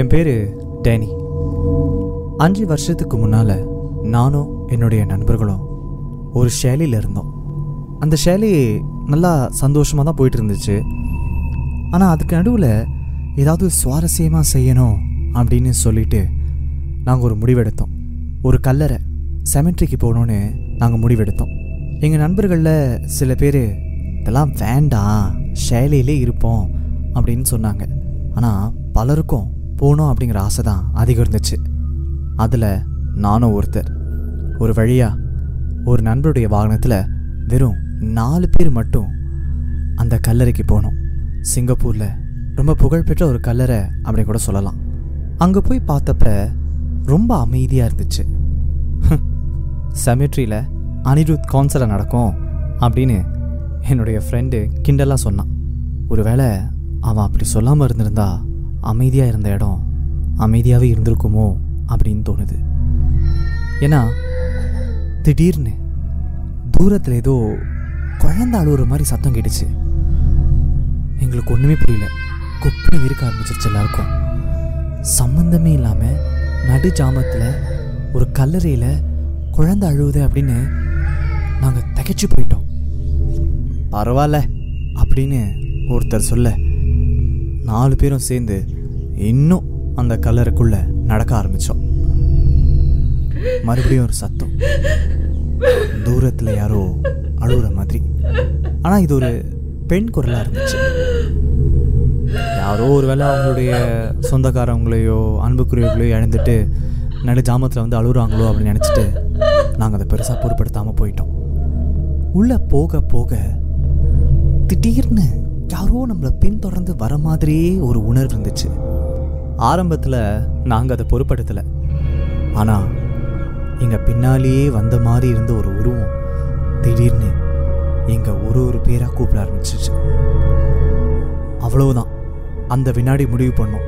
என் பேர் டேனி. அஞ்சு வருஷத்துக்கு முன்னால் நானும் என்னுடைய நண்பர்களும் ஒரு ஷேலியில் இருந்தோம். அந்த ஷேலி நல்லா சந்தோஷமாக தான் போயிட்டு இருந்துச்சு ஆனால் அதுக்கு நடுவில் ஏதாவது சுவாரஸ்யமாக செய்யணும் அப்படின்னு சொல்லிட்டு நாங்கள் ஒரு முடிவெடுத்தோம். ஒரு கல்லறை செமெட்ரிக்கு போகணுன்னு நாங்கள் முடிவெடுத்தோம். எங்கள் நண்பர்களில் சில பேர் இதெல்லாம் வேண்டாம் ஷேலியிலே இருப்போம் அப்படின்னு சொன்னாங்க. ஆனால் பலருக்கும் போகணும் அப்படிங்கிற ஆசை தான் அதிகம் இருந்துச்சு. அதில் நானும் ஒருத்தர். ஒரு வழியா ஒரு நண்பருடைய வாகனத்தில் வெறும் நாலு பேர் மட்டும் அந்த கல்லறைக்கு போனோம். சிங்கப்பூரில் ரொம்ப புகழ்பெற்ற ஒரு கல்லறை அப்படி கூட சொல்லலாம். அங்கே போய் பார்த்தப்ப ரொம்ப அமைதியாக இருந்துச்சு. செமெட்ரியில் அனிருத் கான்சர்ட் நடக்கும் அப்படின்னு என்னுடைய ஃப்ரெண்டு கிண்டலாக சொன்னான். ஒருவேளை அவன் அப்படி சொல்லாமல் இருந்திருந்தா அமைதியாக இருந்த இடம் அமைதியாகவே இருந்திருக்குமோ அப்படின்னு தோணுது. ஏன்னா திடீர்னு தூரத்தில் ஏதோ குழந்த அழுகுற மாதிரி சத்தம் கேட்டுச்சு. எங்களுக்கு ஒன்றுமே புரியல. குப்பை இருக்க ஆரம்பிச்சிருச்சு எல்லாருக்கும். சம்மந்தமே இல்லாமல் நடு ஜாமத்தில் ஒரு கல்லறையில் குழந்தை அழுவுது அப்படின்னு நாங்கள் தகைச்சு போயிட்டோம். பரவாயில்ல அப்படின்னு ஒருத்தர் சொல்ல நாலு பேரும் சேர்ந்து இன்னும் அந்த கல்லறைக்குள்ள நடக்க ஆரம்பித்தோம் மறுபடியும் ஒரு சத்தம். தூரத்தில் யாரோ அழுகுற மாதிரி. ஆனால் இது ஒரு பெண் குரலாக இருந்துச்சு. யாரோ ஒரு வேளை அவங்களுடைய சொந்தக்காரவங்களையோ அன்புக்குரியவர்களையோ இழந்துட்டு நடு ஜாமத்தில் வந்து அழுகுறாங்களோ அப்படின்னு நினச்சிட்டு நாங்கள் அதை பெருசாக பொருட்படுத்தாமல் போயிட்டோம். உள்ளே போக போக திடீர்னு யாரோ நம்மளை பின்தொடர்ந்து வர மாதிரியே ஒரு உணர்வு இருந்துச்சு. ஆரம்பத்தில் நாங்கள் அதை பொருட்படுத்தலை. ஆனால் எங்கள் பின்னாலேயே வந்த மாதிரி இருந்த ஒரு உருவம் திடீர்னு எங்கள் ஒரு ஒரு பேராக கூப்பிட ஆரம்பிச்சிச்சு அவ்வளவுதான். அந்த வினாடி முடிவு பண்ணோம்.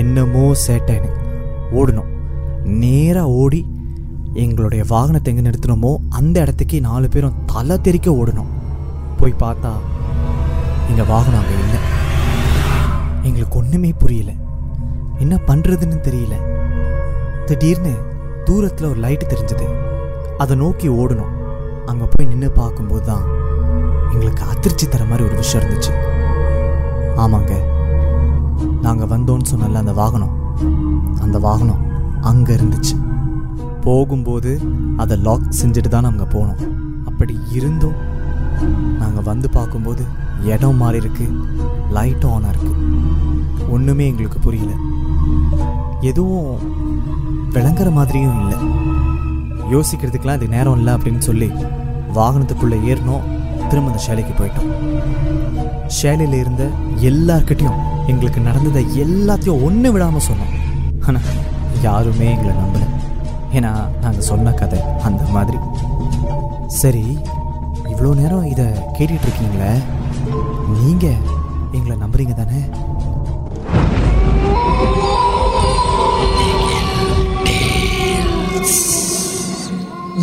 என்னமோ சேட்டைன்னு ஓடணும் நேராக ஓடி எங்களுடைய வாகனத்தை எங்கே நிறுத்தினோமோ அந்த இடத்துக்கு நாலு பேரும் தலை தெறிக்க ஓடணும் போய் பார்த்தா எங்கள் வாகனம் அங்கே இல்லை. எங்களுக்கு ஒன்றுமே புரியலை. என்ன பண்ணுறதுன்னு தெரியல. திடீர்னு தூரத்தில் ஒரு லைட்டு தெரிஞ்சது. அதை நோக்கி ஓடணும். அங்கே போய் நின்று பார்க்கும்போது தான் எங்களுக்கு அதிர்ச்சி தர மாதிரி ஒரு விஷயம் இருந்துச்சு. ஆமாங்க. நாங்கள் வந்தோன்னு சொன்னல அந்த வாகனம். அந்த வாகனம் அங்கே இருந்துச்சு. போகும்போது அதை லாக் செஞ்சுட்டு தான் நாங்கள் போனோம். அப்படி இருந்தும் நாங்கள் வந்து பார்க்கும்போது இடம் மாறி இருக்கு. லைட்டும் ஆனாக இருக்கு. ஒன்றுமே எங்களுக்கு புரியல. எதுவும் விளங்குற மாதிரியும் இல்லை. யோசிக்கிறதுக்கெலாம் இது நேரம் இல்லை அப்படின்னு சொல்லி வாகனத்துக்குள்ளே ஏறினோம். திரும்ப அந்த ஷேலைக்கு போயிட்டோம். ஷேலையில் இருந்த எல்லார்கிட்டையும் எங்களுக்கு நடந்ததை எல்லாத்தையும் ஒன்று விடாமல் சொன்னோம். ஆனால் யாருமே எங்களை நம்பலை. ஏன்னா நாங்கள் சொன்ன கதை அந்த மாதிரி. சரி இவ்வளோ நேரம் இதை கேட்டுட்ருக்கீங்களே நீங்கள் எங்களை நம்புறீங்க தானே?